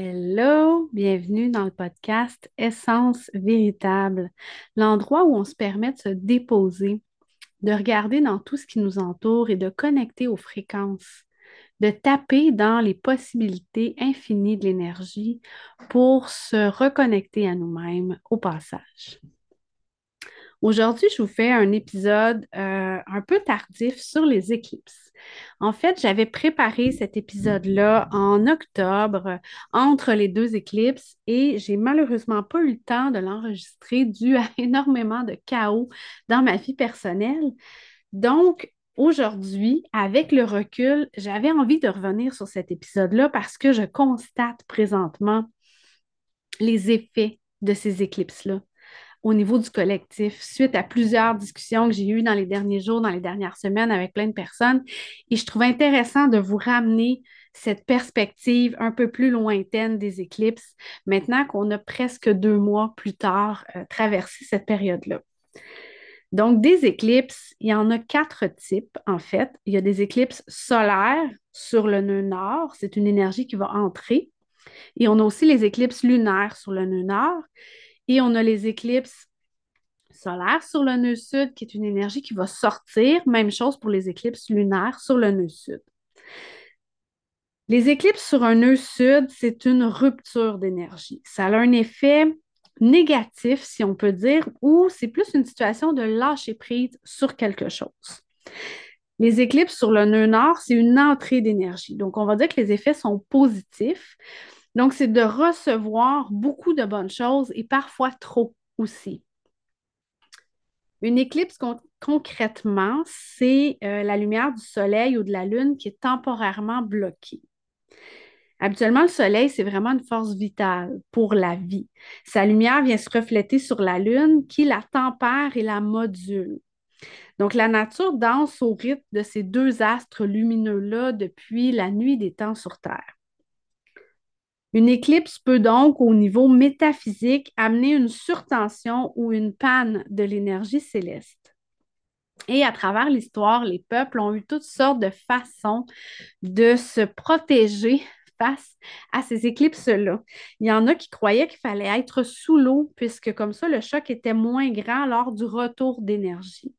Hello, bienvenue dans le podcast Essence véritable, l'endroit où on se permet de se déposer, de regarder dans tout ce qui nous entoure et de connecter aux fréquences, de taper dans les possibilités infinies de l'énergie pour se reconnecter à nous-mêmes au passage. Aujourd'hui, je vous fais un épisode euh, un peu tardif sur les éclipses. En fait, j'avais préparé cet épisode-là en octobre entre les deux éclipses et j'ai malheureusement pas eu le temps de l'enregistrer dû à énormément de chaos dans ma vie personnelle. Donc, aujourd'hui, avec le recul, j'avais envie de revenir sur cet épisode-là parce que je constate présentement les effets de ces éclipses-là au niveau du collectif, suite à plusieurs discussions que j'ai eues dans les derniers jours, dans les dernières semaines avec plein de personnes. Et je trouve intéressant de vous ramener cette perspective un peu plus lointaine des éclipses, maintenant qu'on a presque deux mois plus tard euh, traversé cette période-là. Donc, des éclipses, il y en a quatre types, en fait. Il y a des éclipses solaires sur le nœud nord, c'est une énergie qui va entrer. Et on a aussi les éclipses lunaires sur le nœud nord. Et on a les éclipses solaires sur le nœud sud, qui est une énergie qui va sortir. Même chose pour les éclipses lunaires sur le nœud sud. Les éclipses sur un nœud sud, c'est une rupture d'énergie. Ça a un effet négatif, si on peut dire, ou c'est plus une situation de lâcher prise sur quelque chose. Les éclipses sur le nœud nord, c'est une entrée d'énergie. Donc, on va dire que les effets sont positifs. Donc, c'est de recevoir beaucoup de bonnes choses et parfois trop aussi. Une éclipse, concrètement, c'est euh, la lumière du soleil ou de la lune qui est temporairement bloquée. Habituellement, le soleil, c'est vraiment une force vitale pour la vie. Sa lumière vient se refléter sur la lune qui la tempère et la module. Donc, la nature danse au rythme de ces deux astres lumineux-là depuis la nuit des temps sur Terre. Une éclipse peut donc, au niveau métaphysique, amener une surtension ou une panne de l'énergie céleste. Et à travers l'histoire, les peuples ont eu toutes sortes de façons de se protéger face à ces éclipses-là. Il y en a qui croyaient qu'il fallait être sous l'eau, puisque comme ça, le choc était moins grand lors du retour d'énergie.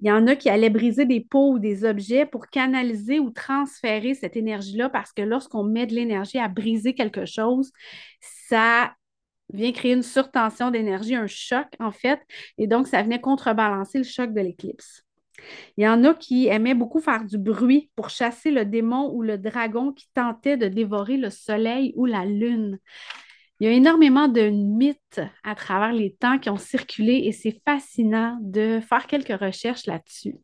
Il y en a qui allaient briser des pots ou des objets pour canaliser ou transférer cette énergie-là parce que lorsqu'on met de l'énergie à briser quelque chose, ça vient créer une surtension d'énergie, un choc en fait, et donc ça venait contrebalancer le choc de l'éclipse. Il y en a qui aimaient beaucoup faire du bruit pour chasser le démon ou le dragon qui tentait de dévorer le soleil ou la lune. Il y a énormément de mythes à travers les temps qui ont circulé et c'est fascinant de faire quelques recherches là-dessus.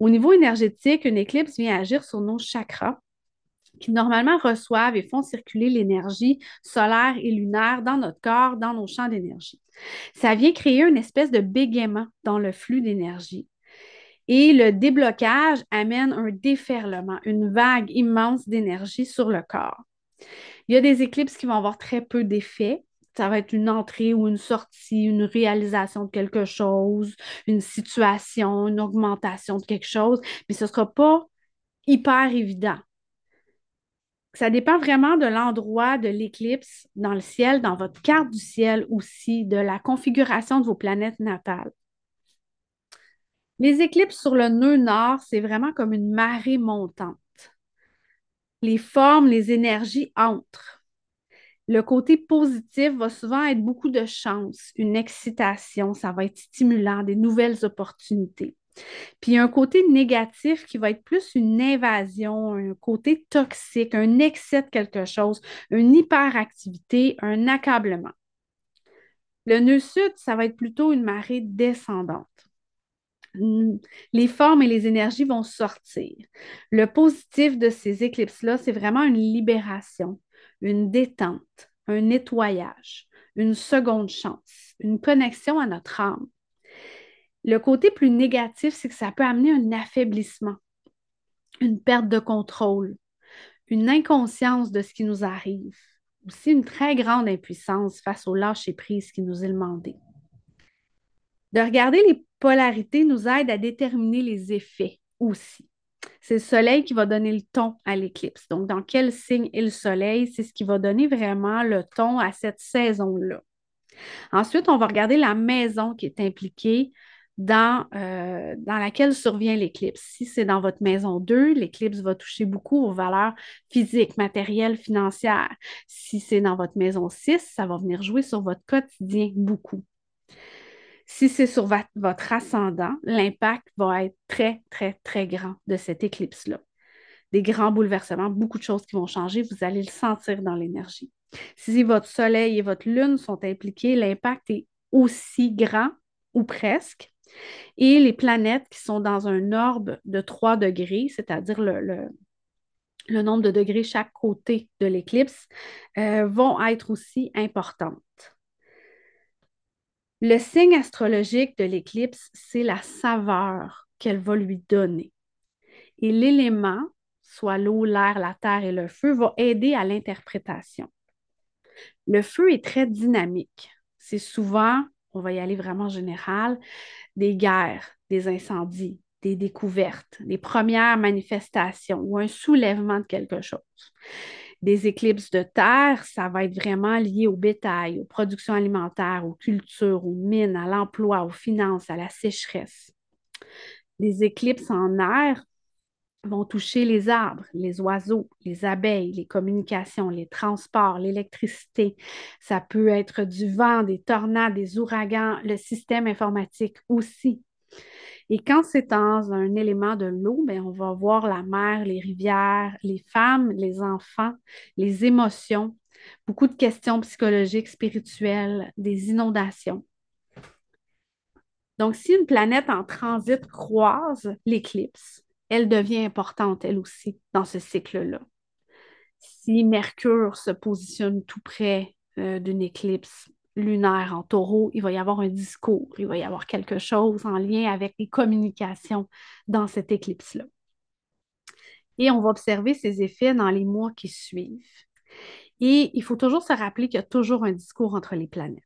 Au niveau énergétique, une éclipse vient agir sur nos chakras qui normalement reçoivent et font circuler l'énergie solaire et lunaire dans notre corps, dans nos champs d'énergie. Ça vient créer une espèce de bégaiement dans le flux d'énergie. Et le déblocage amène un déferlement, une vague immense d'énergie sur le corps. Il y a des éclipses qui vont avoir très peu d'effets. Ça va être une entrée ou une sortie, une réalisation de quelque chose, une situation, une augmentation de quelque chose, mais ce ne sera pas hyper évident. Ça dépend vraiment de l'endroit de l'éclipse dans le ciel, dans votre carte du ciel aussi, de la configuration de vos planètes natales. Les éclipses sur le nœud nord, c'est vraiment comme une marée montante les formes, les énergies entrent. Le côté positif va souvent être beaucoup de chance, une excitation, ça va être stimulant, des nouvelles opportunités. Puis un côté négatif qui va être plus une invasion, un côté toxique, un excès de quelque chose, une hyperactivité, un accablement. Le nœud sud, ça va être plutôt une marée descendante les formes et les énergies vont sortir. Le positif de ces éclipses-là, c'est vraiment une libération, une détente, un nettoyage, une seconde chance, une connexion à notre âme. Le côté plus négatif, c'est que ça peut amener un affaiblissement, une perte de contrôle, une inconscience de ce qui nous arrive, aussi une très grande impuissance face au lâcher-prise qui nous est demandé. De regarder les polarités nous aide à déterminer les effets aussi. C'est le soleil qui va donner le ton à l'éclipse. Donc, dans quel signe est le soleil, c'est ce qui va donner vraiment le ton à cette saison-là. Ensuite, on va regarder la maison qui est impliquée dans, euh, dans laquelle survient l'éclipse. Si c'est dans votre maison 2, l'éclipse va toucher beaucoup aux valeurs physiques, matérielles, financières. Si c'est dans votre maison 6, ça va venir jouer sur votre quotidien beaucoup. Si c'est sur votre ascendant, l'impact va être très, très, très grand de cette éclipse-là. Des grands bouleversements, beaucoup de choses qui vont changer, vous allez le sentir dans l'énergie. Si votre soleil et votre lune sont impliqués, l'impact est aussi grand ou presque. Et les planètes qui sont dans un orbe de 3 degrés, c'est-à-dire le, nombre de degrés chaque côté de l'éclipse, euh, vont être aussi importantes. Le signe astrologique de l'éclipse, c'est la saveur qu'elle va lui donner. Et l'élément, soit l'eau, l'air, la terre et le feu, va aider à l'interprétation. Le feu est très dynamique. C'est souvent, on va y aller vraiment général, des guerres, des incendies, des découvertes, des premières manifestations ou un soulèvement de quelque chose des éclipses de terre, ça va être vraiment lié au bétail, aux productions alimentaires, aux cultures, aux mines, à l'emploi, aux finances, à la sécheresse. Les éclipses en air vont toucher les arbres, les oiseaux, les abeilles, les communications, les transports, l'électricité. Ça peut être du vent, des tornades, des ouragans, le système informatique aussi. Et quand c'est dans un élément de l'eau, ben, on va voir la mer, les rivières, les femmes, les enfants, les émotions, beaucoup de questions psychologiques, spirituelles, des inondations. Donc, si une planète en transit croise l'éclipse, elle devient importante, elle aussi, dans ce cycle-là. Si Mercure se positionne tout près euh, d'une éclipse, lunaire en taureau, il va y avoir un discours, il va y avoir quelque chose en lien avec les communications dans cette éclipse-là. Et on va observer ces effets dans les mois qui suivent. Et il faut toujours se rappeler qu'il y a toujours un discours entre les planètes.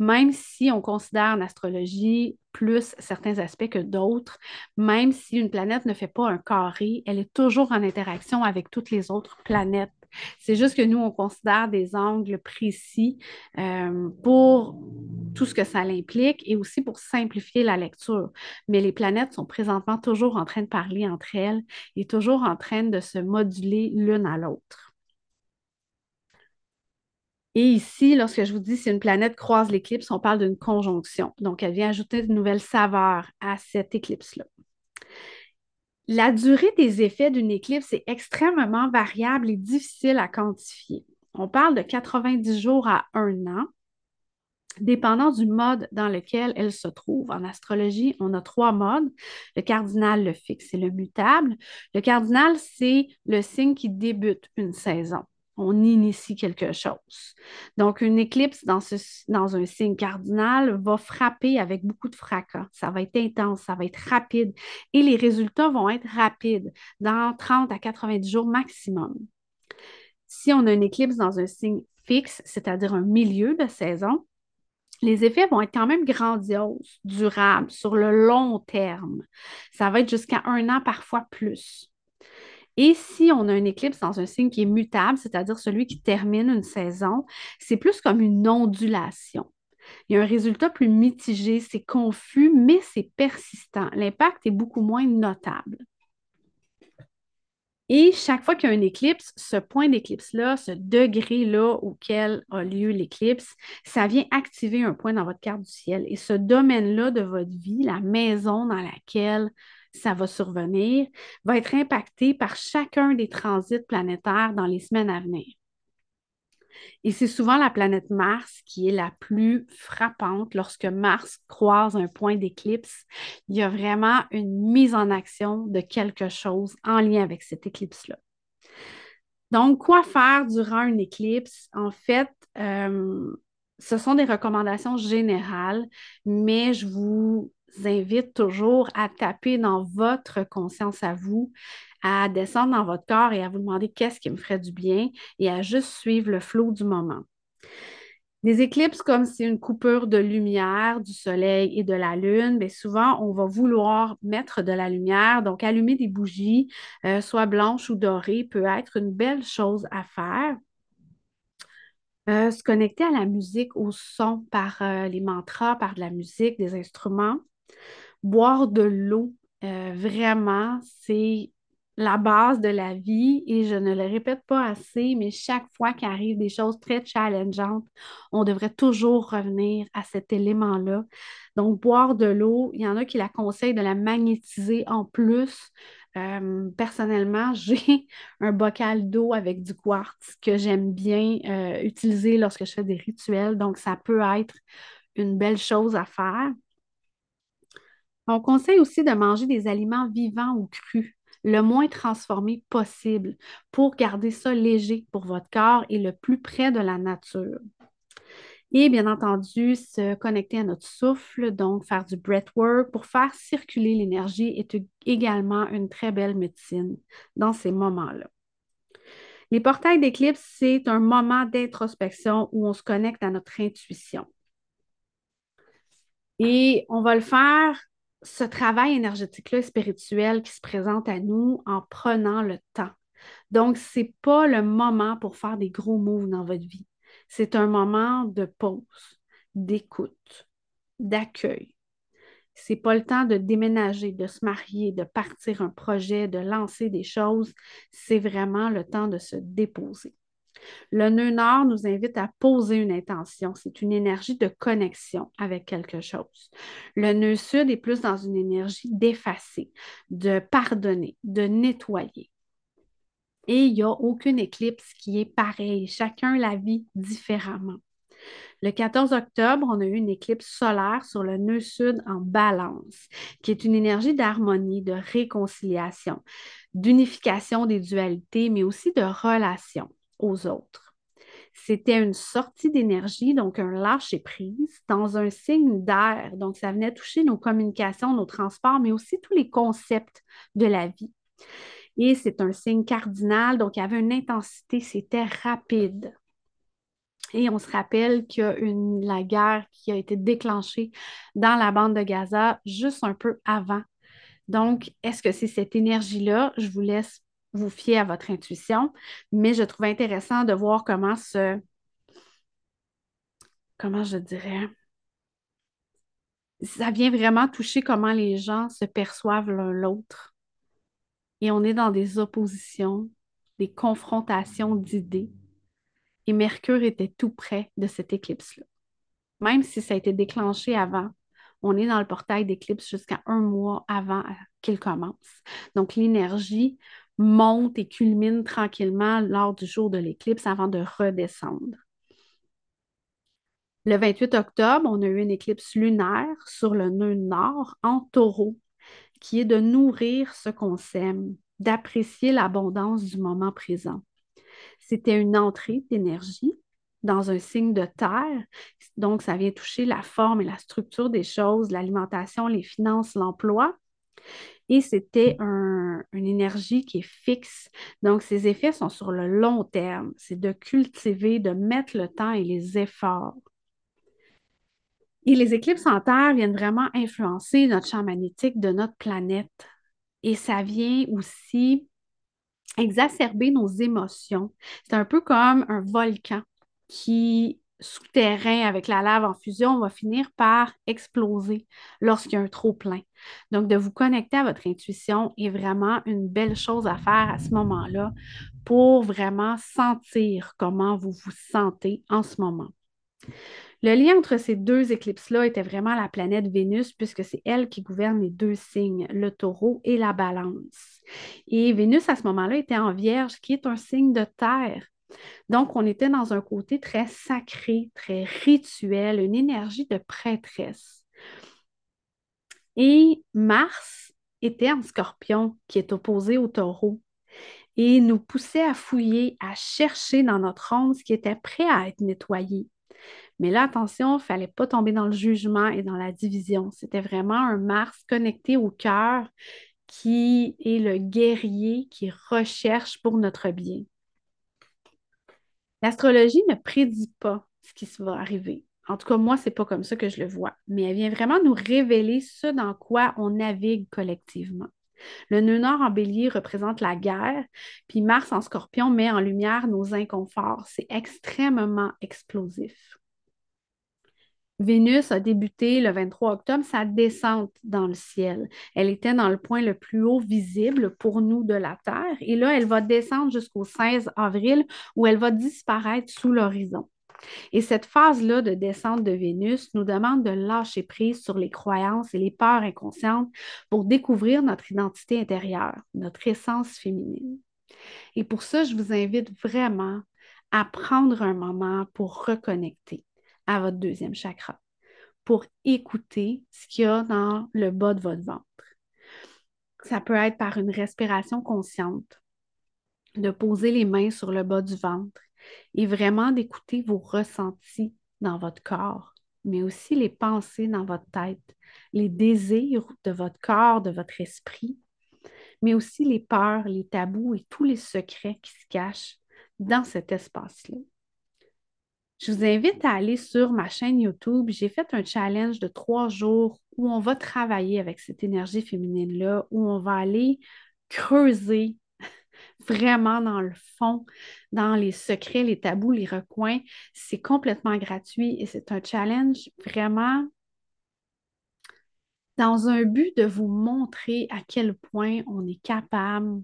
Même si on considère en astrologie plus certains aspects que d'autres, même si une planète ne fait pas un carré, elle est toujours en interaction avec toutes les autres planètes c'est juste que nous, on considère des angles précis euh, pour tout ce que ça implique et aussi pour simplifier la lecture. Mais les planètes sont présentement toujours en train de parler entre elles et toujours en train de se moduler l'une à l'autre. Et ici, lorsque je vous dis si une planète croise l'éclipse, on parle d'une conjonction. Donc, elle vient ajouter de nouvelles saveurs à cette éclipse-là. La durée des effets d'une éclipse est extrêmement variable et difficile à quantifier. On parle de 90 jours à un an, dépendant du mode dans lequel elle se trouve. En astrologie, on a trois modes, le cardinal, le fixe et le mutable. Le cardinal, c'est le signe qui débute une saison on initie quelque chose. Donc, une éclipse dans, un signe cardinal va frapper avec beaucoup de fracas. Ça va être intense, ça va être rapide et les résultats vont être rapides dans 30 à 90 jours maximum. Si on a une éclipse dans un signe fixe, c'est-à-dire un milieu de saison, les effets vont être quand même grandioses, durables, sur le long terme. Ça va être jusqu'à un an, parfois plus. Et si on a une éclipse dans un signe qui est mutable, c'est-à-dire celui qui termine une saison, c'est plus comme une ondulation. Il y a un résultat plus mitigé, c'est confus, mais c'est persistant. L'impact est beaucoup moins notable. Et chaque fois qu'il y a une éclipse, ce point d'éclipse-là, ce degré-là auquel a lieu l'éclipse, ça vient activer un point dans votre carte du ciel. Et ce domaine-là de votre vie, la maison dans laquelle ça va survenir, va être impacté par chacun des transits planétaires dans les semaines à venir. Et c'est souvent la planète Mars qui est la plus frappante. Lorsque Mars croise un point d'éclipse, il y a vraiment une mise en action de quelque chose en lien avec cette éclipse-là. Donc, quoi faire durant une éclipse? En fait, euh, ce sont des recommandations générales, mais je vous invite toujours à taper dans votre conscience à vous, à descendre dans votre corps et à vous demander qu'est-ce qui me ferait du bien et à juste suivre le flot du moment. Des éclipses, comme c'est une coupure de lumière du soleil et de la lune, souvent, on va vouloir mettre de la lumière. Donc, allumer des bougies, euh, soit blanches ou dorées, peut être une belle chose à faire. Euh, se connecter à la musique, au son par euh, les mantras, par de la musique, des instruments. Boire de l'eau, vraiment, c'est la base de la vie et je ne le répète pas assez, mais chaque fois qu'arrivent des choses très challengeantes, on devrait toujours revenir à cet élément-là. Donc, boire de l'eau, il y en a qui la conseillent de la magnétiser en plus. Euh, personnellement, j'ai un bocal d'eau avec du quartz que j'aime bien euh, utiliser lorsque je fais des rituels. Donc, ça peut être une belle chose à faire. On conseille aussi de manger des aliments vivants ou crus le moins transformé possible pour garder ça léger pour votre corps et le plus près de la nature. Et bien entendu, se connecter à notre souffle, donc faire du breathwork pour faire circuler l'énergie est également une très belle médecine dans ces moments-là. Les portails d'éclipse, c'est un moment d'introspection où on se connecte à notre intuition. Et on va le faire ce travail énergétique-là, spirituel qui se présente à nous en prenant le temps. Donc, ce n'est pas le moment pour faire des gros moves dans votre vie. C'est un moment de pause, d'écoute, d'accueil. Ce n'est pas le temps de déménager, de se marier, de partir un projet, de lancer des choses. C'est vraiment le temps de se déposer. Le nœud nord nous invite à poser une intention. C'est une énergie de connexion avec quelque chose. Le nœud sud est plus dans une énergie d'effacer, de pardonner, de nettoyer. Et il n'y a aucune éclipse qui est pareille. Chacun la vit différemment. Le 14 octobre, on a eu une éclipse solaire sur le nœud sud en balance, qui est une énergie d'harmonie, de réconciliation, d'unification des dualités, mais aussi de relation autres. C'était une sortie d'énergie, donc un lâcher-prise dans un signe d'air. Donc, ça venait toucher nos communications, nos transports, mais aussi tous les concepts de la vie. Et c'est un signe cardinal, donc il y avait une intensité, c'était rapide. Et on se rappelle qu'il y a une, la guerre qui a été déclenchée dans la bande de Gaza juste un peu avant. Donc, est-ce que c'est cette énergie-là? Je vous laisse vous fiez à votre intuition, mais je trouve intéressant de voir comment ce, comment je dirais, ça vient vraiment toucher comment les gens se perçoivent l'un l'autre. Et on est dans des oppositions, des confrontations d'idées. Et Mercure était tout près de cette éclipse-là. Même si ça a été déclenché avant, on est dans le portail d'éclipse jusqu'à un mois avant qu'il commence. Donc, l'énergie monte et culmine tranquillement lors du jour de l'éclipse avant de redescendre. Le 28 octobre, on a eu une éclipse lunaire sur le nœud nord en taureau, qui est de nourrir ce qu'on sème, d'apprécier l'abondance du moment présent. C'était une entrée d'énergie dans un signe de terre, donc ça vient toucher la forme et la structure des choses, l'alimentation, les finances, l'emploi. Et c'était une énergie qui est fixe. Donc, ces effets sont sur le long terme. C'est de cultiver, de mettre le temps et les efforts. Et les éclipses en Terre viennent vraiment influencer notre champ magnétique de notre planète. Et ça vient aussi exacerber nos émotions. C'est un peu comme un volcan qui souterrain avec la lave en fusion va finir par exploser lorsqu'il y a un trop plein. Donc, de vous connecter à votre intuition est vraiment une belle chose à faire à ce moment-là pour vraiment sentir comment vous vous sentez en ce moment. Le lien entre ces deux éclipses-là était vraiment la planète Vénus, puisque c'est elle qui gouverne les deux signes, le taureau et la balance. Et Vénus, à ce moment-là, était en vierge, qui est un signe de terre. Donc, on était dans un côté très sacré, très rituel, une énergie de prêtresse. Et Mars était en scorpion, qui est opposé au taureau, et nous poussait à fouiller, à chercher dans notre ombre ce qui était prêt à être nettoyé. Mais là, attention, il ne fallait pas tomber dans le jugement et dans la division. C'était vraiment un Mars connecté au cœur qui est le guerrier qui recherche pour notre bien. L'astrologie ne prédit pas ce qui va arriver. En tout cas, moi, ce n'est pas comme ça que je le vois, mais elle vient vraiment nous révéler ce dans quoi on navigue collectivement. Le nœud nord en bélier représente la guerre, puis Mars en scorpion met en lumière nos inconforts. C'est extrêmement explosif. Vénus a débuté le 23 octobre sa descente dans le ciel. Elle était dans le point le plus haut visible pour nous de la Terre et là, elle va descendre jusqu'au 16 avril où elle va disparaître sous l'horizon. Et cette phase-là de descente de Vénus nous demande de lâcher prise sur les croyances et les peurs inconscientes pour découvrir notre identité intérieure, notre essence féminine. Et pour ça, je vous invite vraiment à prendre un moment pour reconnecter à votre deuxième chakra, pour écouter ce qu'il y a dans le bas de votre ventre. Ça peut être par une respiration consciente, de poser les mains sur le bas du ventre et vraiment d'écouter vos ressentis dans votre corps, mais aussi les pensées dans votre tête, les désirs de votre corps, de votre esprit, mais aussi les peurs, les tabous et tous les secrets qui se cachent dans cet espace-là. Je vous invite à aller sur ma chaîne YouTube. J'ai fait un challenge de trois jours où on va travailler avec cette énergie féminine-là, où on va aller creuser vraiment dans le fond, dans les secrets, les tabous, les recoins. C'est complètement gratuit et c'est un challenge vraiment dans un but de vous montrer à quel point on est capable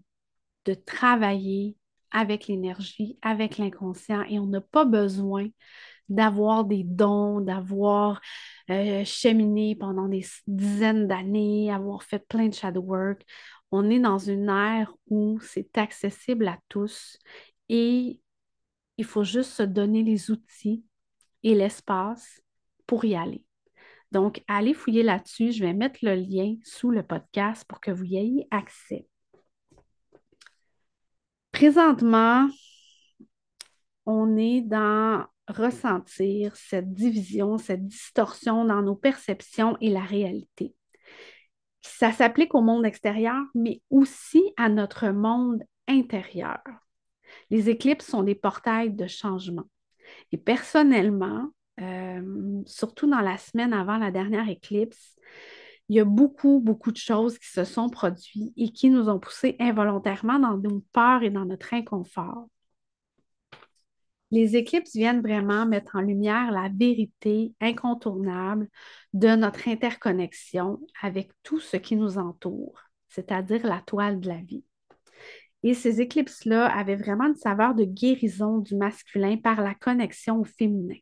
de travailler avec l'énergie, avec l'inconscient et on n'a pas besoin d'avoir des dons, d'avoir euh, cheminé pendant des dizaines d'années, avoir fait plein de shadow work on est dans une ère où c'est accessible à tous et il faut juste se donner les outils et l'espace pour y aller. Donc, allez fouiller là-dessus. Je vais mettre le lien sous le podcast pour que vous y ayez accès. Présentement, on est dans ressentir cette division, cette distorsion dans nos perceptions et la réalité ça s'applique au monde extérieur, mais aussi à notre monde intérieur. Les éclipses sont des portails de changement. Et personnellement, euh, surtout dans la semaine avant la dernière éclipse, il y a beaucoup, beaucoup de choses qui se sont produites et qui nous ont poussés involontairement dans nos peurs et dans notre inconfort. Les éclipses viennent vraiment mettre en lumière la vérité incontournable de notre interconnexion avec tout ce qui nous entoure, c'est-à-dire la toile de la vie. Et ces éclipses-là avaient vraiment une saveur de guérison du masculin par la connexion au féminin.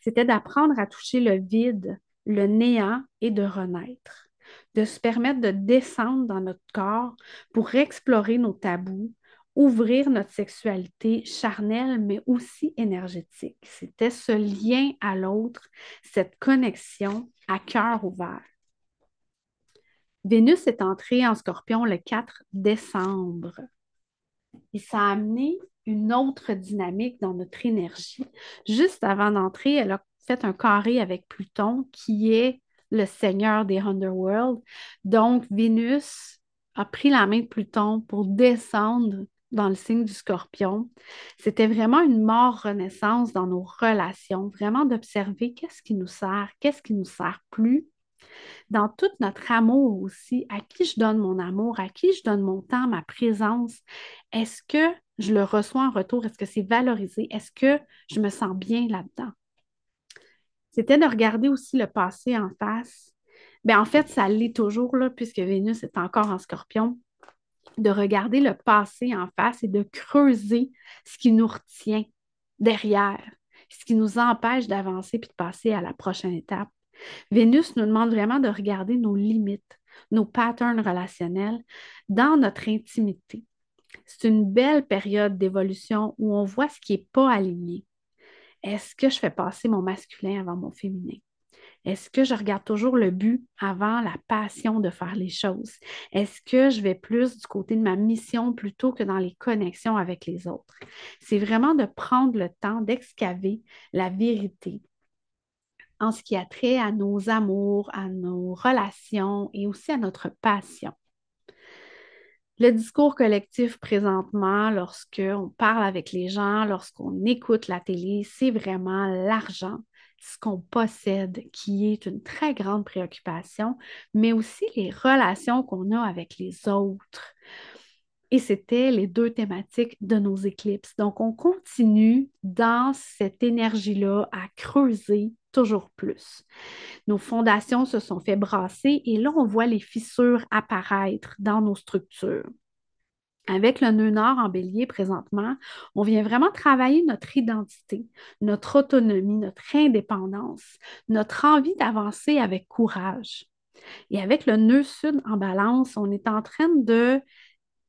C'était d'apprendre à toucher le vide, le néant et de renaître, de se permettre de descendre dans notre corps pour explorer nos tabous, ouvrir notre sexualité charnelle, mais aussi énergétique. C'était ce lien à l'autre, cette connexion à cœur ouvert. Vénus est entrée en scorpion le 4 décembre. Et ça a amené une autre dynamique dans notre énergie. Juste avant d'entrer, elle a fait un carré avec Pluton, qui est le seigneur des Underworld. Donc, Vénus a pris la main de Pluton pour descendre dans le signe du scorpion, c'était vraiment une mort-renaissance dans nos relations, vraiment d'observer qu'est-ce qui nous sert, qu'est-ce qui nous sert plus. Dans tout notre amour aussi, à qui je donne mon amour, à qui je donne mon temps, ma présence, est-ce que je le reçois en retour? Est-ce que c'est valorisé? Est-ce que je me sens bien là-dedans? C'était de regarder aussi le passé en face. Bien, en fait, ça l'est toujours, puisque Vénus est encore en scorpion de regarder le passé en face et de creuser ce qui nous retient derrière, ce qui nous empêche d'avancer puis de passer à la prochaine étape. Vénus nous demande vraiment de regarder nos limites, nos patterns relationnels dans notre intimité. C'est une belle période d'évolution où on voit ce qui n'est pas aligné. Est-ce que je fais passer mon masculin avant mon féminin? Est-ce que je regarde toujours le but avant la passion de faire les choses? Est-ce que je vais plus du côté de ma mission plutôt que dans les connexions avec les autres? C'est vraiment de prendre le temps d'excaver la vérité en ce qui a trait à nos amours, à nos relations et aussi à notre passion. Le discours collectif présentement, lorsqu'on parle avec les gens, lorsqu'on écoute la télé, c'est vraiment l'argent, ce qu'on possède, qui est une très grande préoccupation, mais aussi les relations qu'on a avec les autres. Et c'était les deux thématiques de nos éclipses. Donc, on continue dans cette énergie-là à creuser toujours plus. Nos fondations se sont fait brasser et là, on voit les fissures apparaître dans nos structures. Avec le nœud nord en bélier présentement, on vient vraiment travailler notre identité, notre autonomie, notre indépendance, notre envie d'avancer avec courage. Et avec le nœud sud en balance, on est en train de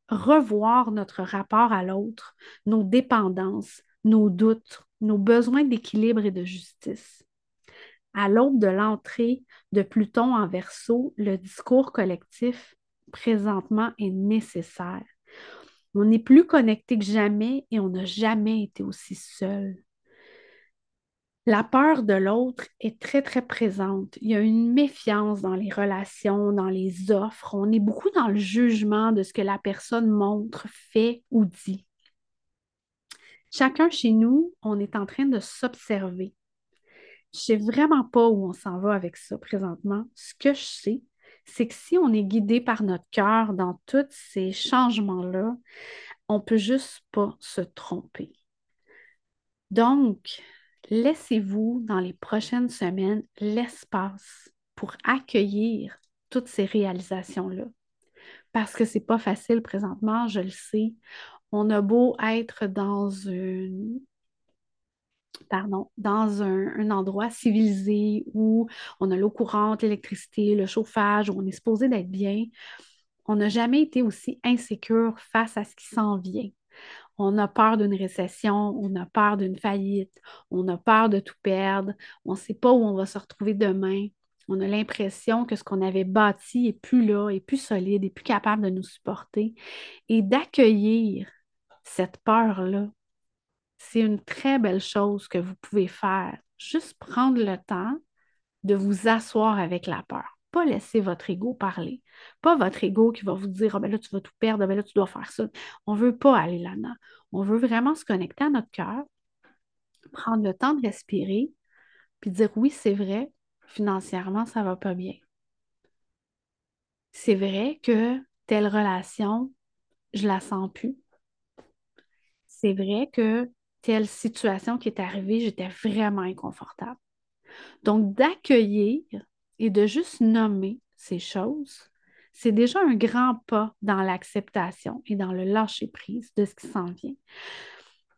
revoir notre rapport à l'autre, nos dépendances, nos doutes, nos besoins d'équilibre et de justice. À l'aube de l'entrée de Pluton en verso, le discours collectif présentement est nécessaire. On est plus connecté que jamais et on n'a jamais été aussi seul. La peur de l'autre est très, très présente. Il y a une méfiance dans les relations, dans les offres. On est beaucoup dans le jugement de ce que la personne montre, fait ou dit. Chacun chez nous, on est en train de s'observer. Je ne sais vraiment pas où on s'en va avec ça présentement. Ce que je sais, c'est que si on est guidé par notre cœur dans tous ces changements-là, on ne peut juste pas se tromper. Donc, laissez-vous dans les prochaines semaines l'espace pour accueillir toutes ces réalisations-là. Parce que ce n'est pas facile présentement, je le sais. On a beau être dans une pardon, dans un, endroit civilisé où on a l'eau courante, l'électricité, le chauffage, où on est supposé d'être bien, on n'a jamais été aussi insécure face à ce qui s'en vient. On a peur d'une récession, on a peur d'une faillite, on a peur de tout perdre, on ne sait pas où on va se retrouver demain. On a l'impression que ce qu'on avait bâti est plus là, est plus solide, est plus capable de nous supporter. Et d'accueillir cette peur-là, c'est une très belle chose que vous pouvez faire. Juste prendre le temps de vous asseoir avec la peur. Pas laisser votre ego parler. Pas votre ego qui va vous dire Ah ben là, tu vas tout perdre, ah ben là, tu dois faire ça. On ne veut pas aller là-dedans. On veut vraiment se connecter à notre cœur, prendre le temps de respirer, puis dire oui, c'est vrai, financièrement, ça ne va pas bien. C'est vrai que telle relation, je la sens plus. C'est vrai que telle situation qui est arrivée, j'étais vraiment inconfortable. Donc, d'accueillir et de juste nommer ces choses, c'est déjà un grand pas dans l'acceptation et dans le lâcher-prise de ce qui s'en vient.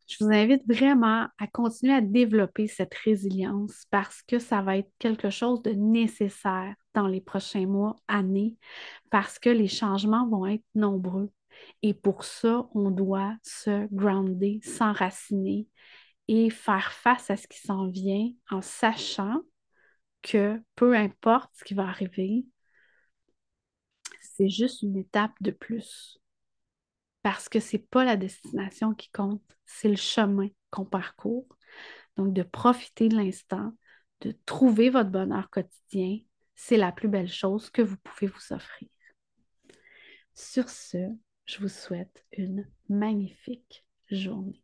Je vous invite vraiment à continuer à développer cette résilience parce que ça va être quelque chose de nécessaire dans les prochains mois, années, parce que les changements vont être nombreux. Et pour ça, on doit se grounder, s'enraciner et faire face à ce qui s'en vient en sachant que peu importe ce qui va arriver, c'est juste une étape de plus. Parce que ce n'est pas la destination qui compte, c'est le chemin qu'on parcourt. Donc, de profiter de l'instant, de trouver votre bonheur quotidien, c'est la plus belle chose que vous pouvez vous offrir. Sur ce, je vous souhaite une magnifique journée.